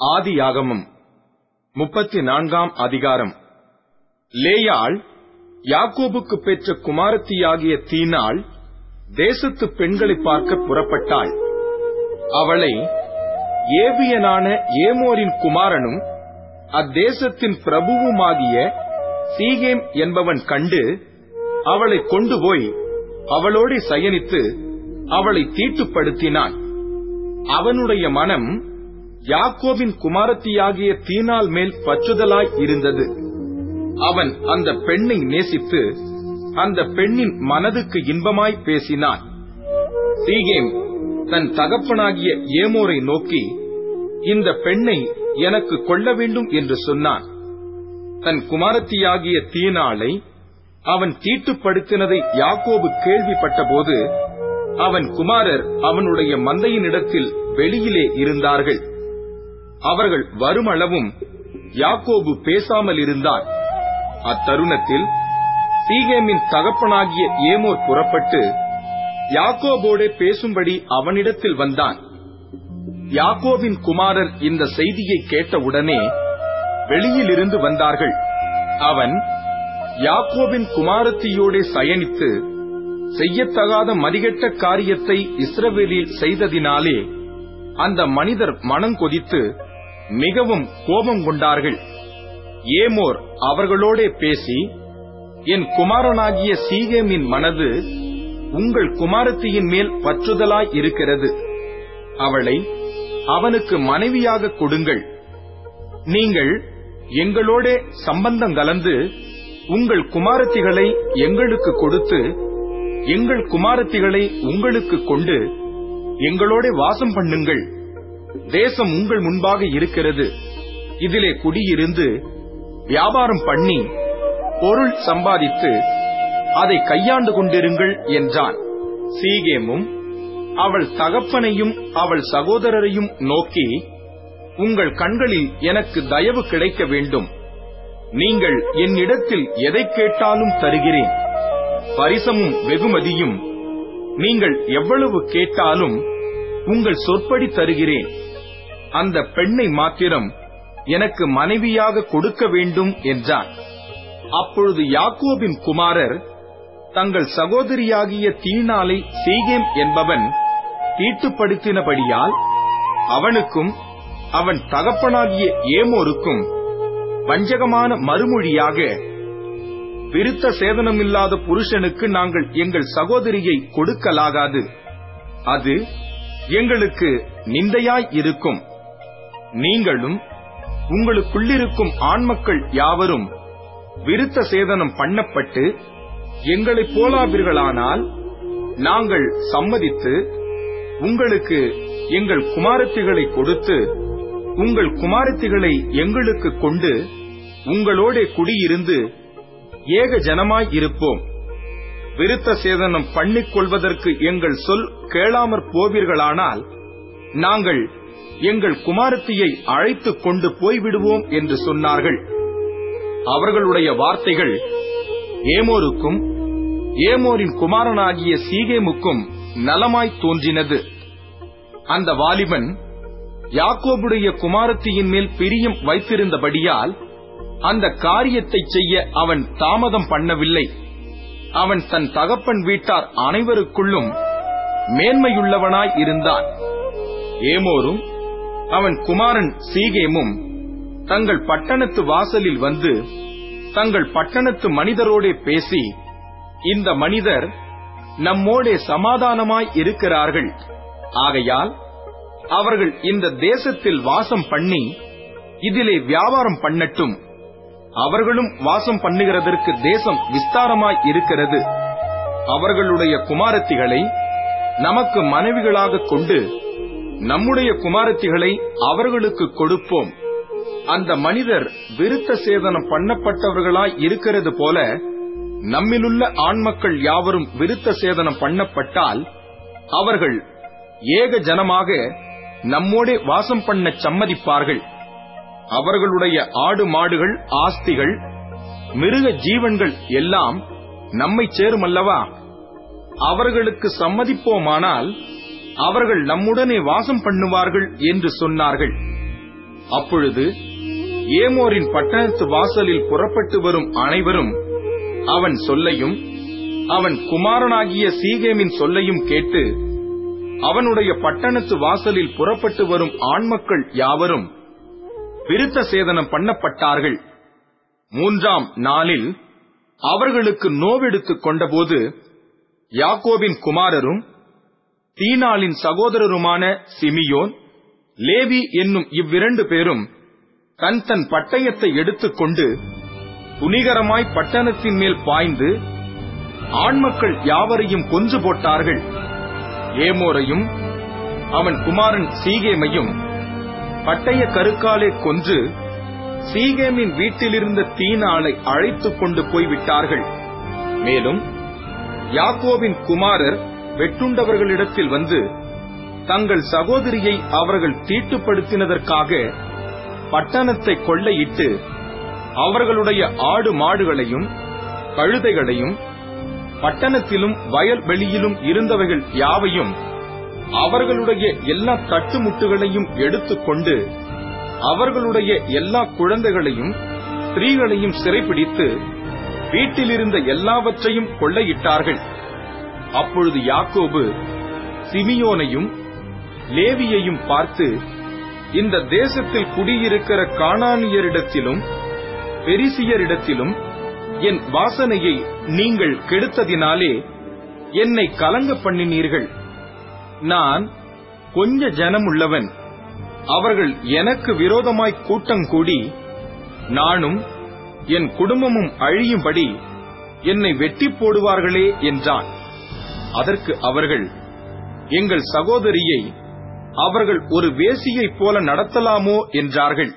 ஆதியாகமம். முப்பத்தி நான்காம் அதிகாரம். லேயாள் யாக்கோபுக்கு பெற்ற குமாரத்தியாகிய தீனாள் தேசத்து பெண்களை பார்க்க புறப்பட்டாள். அவளை ஏவியனான ஏமோரின் குமாரனும் அத்தேசத்தின் பிரபுவுமாகிய சீகேம் என்பவன் கண்டு அவளை கொண்டு போய் அவளோடு சயனித்து அவளை தீட்டுப்படுத்தினான். அவனுடைய மனம் யாக்கோபின் குமாரத்தியாகிய தீனால் மேல் பற்றுதலாய் இருந்தது. அவன் அந்த பெண்ணை நேசித்து அந்த பெண்ணின் மனதுக்கு இன்பமாய் பேசினான். சீகேம் தன் தகப்பனாகிய ஏமோரை நோக்கி இந்த பெண்ணை எனக்கு கொள்ள வேண்டும் என்று சொன்னான். தன் குமாரத்தியாகிய தீனாளை அவன் தீட்டுப்படுத்தினதை யாக்கோபு கேள்விப்பட்டபோது அவன் குமாரர் அவனுடைய மந்தையினிடத்தில் வெளியிலே இருந்தார்கள். அவர்கள் வருமளவும் யாக்கோபு பேசாமல் இருந்தார். அத்தருணத்தில் சீகேமின் தகப்பனாகிய ஏமோர் புறப்பட்டு யாக்கோபோடே பேசும்படி அவனிடத்தில் வந்தான். யாக்கோவின் குமாரர் இந்த செய்தியை கேட்டவுடனே வெளியிலிருந்து வந்தார்கள். அவன் யாக்கோவின் குமாரத்தியோடே சயனித்து செய்யத்தகாத மதிகெட்ட காரியத்தை இஸ்ரவேலில் செய்ததினாலே அந்த மனிதர் மனம் கொதித்து மிகவும் கோபம் கொண்டார்கள். ஏமோர் அவர்களோடே பேசி என் குமாரனாகிய சீகேமின் மனது உங்கள் குமாரத்தியின் மேல் பற்றுதலாய் இருக்கிறது. அவளை அவனுக்கு மனைவியாக கொடுங்கள். நீங்கள் எங்களோடே சம்பந்தம் கலந்து உங்கள் குமாரத்திகளை எங்களுக்கு கொடுத்து எங்கள் குமாரத்திகளை உங்களுக்கு கொண்டு எங்களோட வாசம் பண்ணுங்கள். தேசம் உங்கள் முன்பாக இருக்கிறது. இதிலே குடியிருந்து வியாபாரம் பண்ணி பொருள் சம்பாதித்து அதை கையாண்டு கொண்டிருங்கள் என்றான். சீகேமும் அவள் தகப்பனையும் அவள் சகோதரரையும் நோக்கி உங்கள் கண்களில் எனக்கு தயவு கிடைக்க வேண்டும். நீங்கள் என்னிடத்தில் எதை கேட்டாலும் தருகிறேன். பரிசமும் வெகுமதியும் நீங்கள் எவ்வளவு கேட்டாலும் உங்கள் சொற்படி தருகிறேன். அந்த பெண்ணை மாத்திரம் எனக்கு மனைவியாக கொடுக்க வேண்டும் என்றான். அப்பொழுது யாக்கோபின் குமாரர் தங்கள் சகோதரியாகிய தீனாலை சீகேம் என்பவன் தீட்டுப்படுத்தினபடியால் அவனுக்கும் அவன் தகப்பனாகிய ஏமோருக்கும் வஞ்சகமான மறுமொழியாக விருத்த சேதனமில்லாத புருஷனுக்கு நாங்கள் எங்கள் சகோதரியை கொடுக்கலாகாது. அது எங்களுக்கு நிந்தையாய் இருக்கும். நீங்களும் உங்களுக்குள்ளிருக்கும் ஆண்மக்கள் யாவரும் விருத்த சேதனம் பண்ணப்பட்டு எங்களைப் போலாவீர்களானால் நாங்கள் சம்மதித்து உங்களுக்கு எங்கள் குமாரத்திகளை கொடுத்து உங்கள் குமாரத்திகளை எங்களுக்கு கொண்டு உங்களோட குடியிருந்து ஏக ஜனமாய் இருப்போம். விருத்த சேதனம் பண்ணிக் கொள்வதற்கு எங்கள் சொல் கேளாமற் போவீர்களானால் நாங்கள் எங்கள் குமாரத்தியை அழைத்துக் கொண்டு போய்விடுவோம் என்று சொன்னார்கள். அவர்களுடைய வார்த்தைகள் ஏமோருக்கும் ஏமோரின் குமாரனாகிய சீகேமுக்கும் நலமாய் தோன்றினது. அந்த வாலிபன் யாக்கோபுடைய குமாரத்தியின் மேல் பிரியம் வைத்திருந்தபடியால் அந்த காரியத்தை செய்ய அவன் தாமதம் பண்ணவில்லை. அவன் தன் தகப்பன் வீட்டார் அனைவருக்குள்ளும் மேன்மையுள்ளவனாய் இருந்தான். ஏமோரும் அவன் குமாரன் சீகேமும் தங்கள் பட்டணத்து வாசலில் வந்து தங்கள் பட்டணத்து மனிதரோடே பேசி இந்த மனிதர் நம்மோடே சமாதானமாய் இருக்கிறார்கள். ஆகையால் அவர்கள் இந்த தேசத்தில் வாசம் பண்ணி இதிலே வியாபாரம் பண்ணட்டும். அவர்களும் வாசம் பண்ணுகிறதற்கு தேசம் விஸ்தாரமாய் இருக்கிறது. அவர்களுடைய குமாரத்திகளை நமக்கு மனைவிகளாக கொண்டு நம்முடைய குமாரத்திகளை அவர்களுக்கு கொடுப்போம். அந்த மனிதர் விருத்த சேதனம் பண்ணப்பட்டவர்களாய் இருக்கிறது போல நம்மிலுள்ள ஆண்மக்கள் யாவரும் விருத்த சேதனம் பண்ணப்பட்டால் அவர்கள் ஏக ஜனமாக நம்மோடே வாசம் பண்ண சம்மதிப்பார்கள். அவர்களுடைய ஆடு மாடுகள் ஆஸ்திகள் மிருக ஜீவன்கள் எல்லாம் நம்மை சேருமல்லவா? அவர்களுக்கு சம்மதிப்போமானால் அவர்கள் நம்முடனே வாசம் பண்ணுவார்கள் என்று சொன்னார்கள். அப்பொழுது ஏமோரின் பட்டணத்து வாசலில் புறப்பட்டு வரும் அனைவரும் அவன் சொல்லையும் அவன் குமாரனாகிய சீகேமின் சொல்லையும் கேட்டு அவனுடைய பட்டணத்து வாசலில் புறப்பட்டு வரும் ஆண்மக்கள் யாவரும் விருத்த சேதனம் பண்ணப்பட்டார்கள். மூன்றாம் நாளில் அவர்களுக்கு நோவெடுத்துக் கொண்டபோது யாக்கோபின் குமாரரும் தீனாளின் சகோதரருமான சிமியோன் லேவி என்னும் இவ்விரண்டு பேரும் தன் தன் பட்டயத்தை எடுத்துக்கொண்டு துணிகரமாய் பட்டணத்தின் மேல் பாய்ந்து ஆண்மக்கள் யாவரையும் கொன்று போட்டார்கள். ஏமோரையும் அவன் குமாரன் சீகேமையும் பட்டய கருக்காலே கொன்று சீகேமின் வீட்டிலிருந்த தீனாளை அழைத்துக் கொண்டு போய்விட்டார்கள். மேலும் யாக்கோவின் குமாரர் வெட்டுண்டவர்களிடத்தில் வந்து தங்கள் சகோதரியை அவர்கள் தீட்டுப்படுத்தினதற்காக பட்டணத்தை கொள்ளையிட்டு அவர்களுடைய ஆடு மாடுகளையும் கழுதைகளையும் பட்டணத்திலும் வயல்வெளியிலும் இருந்தவைகள் யாவையும் அவர்களுடைய எல்லா கட்டுமுட்டுகளையும் எடுத்துக்கொண்டு அவர்களுடைய எல்லா குழந்தைகளையும் ஸ்திரீகளையும் சிறைப்பிடித்து வீட்டிலிருந்த எல்லாவற்றையும் கொள்ளையிட்டார்கள். அப்பொழுது யாக்கோபு சிமியோனையும் லேவியையும் பார்த்து இந்த தேசத்தில் குடியிருக்கிற காணானியரிடத்திலும் பெரிசியரிடத்திலும் என் வாசனையை நீங்கள் கெடுத்ததினாலே என்னை கலங்க பண்ணினீர்கள். நான் கொஞ்ச ஜனமுள்ளவன். அவர்கள் எனக்கு விரோதமாய் கூட்டம் கூடி நானும் என் குடும்பமும் அழியும்படி என்னை வெட்டி போடுவார்களே என்றான். அதற்கு அவர்கள் எங்கள் சகோதரியை அவர்கள் ஒரு வேசியைப் போல நடத்தலாமோ? என்றார்கள்.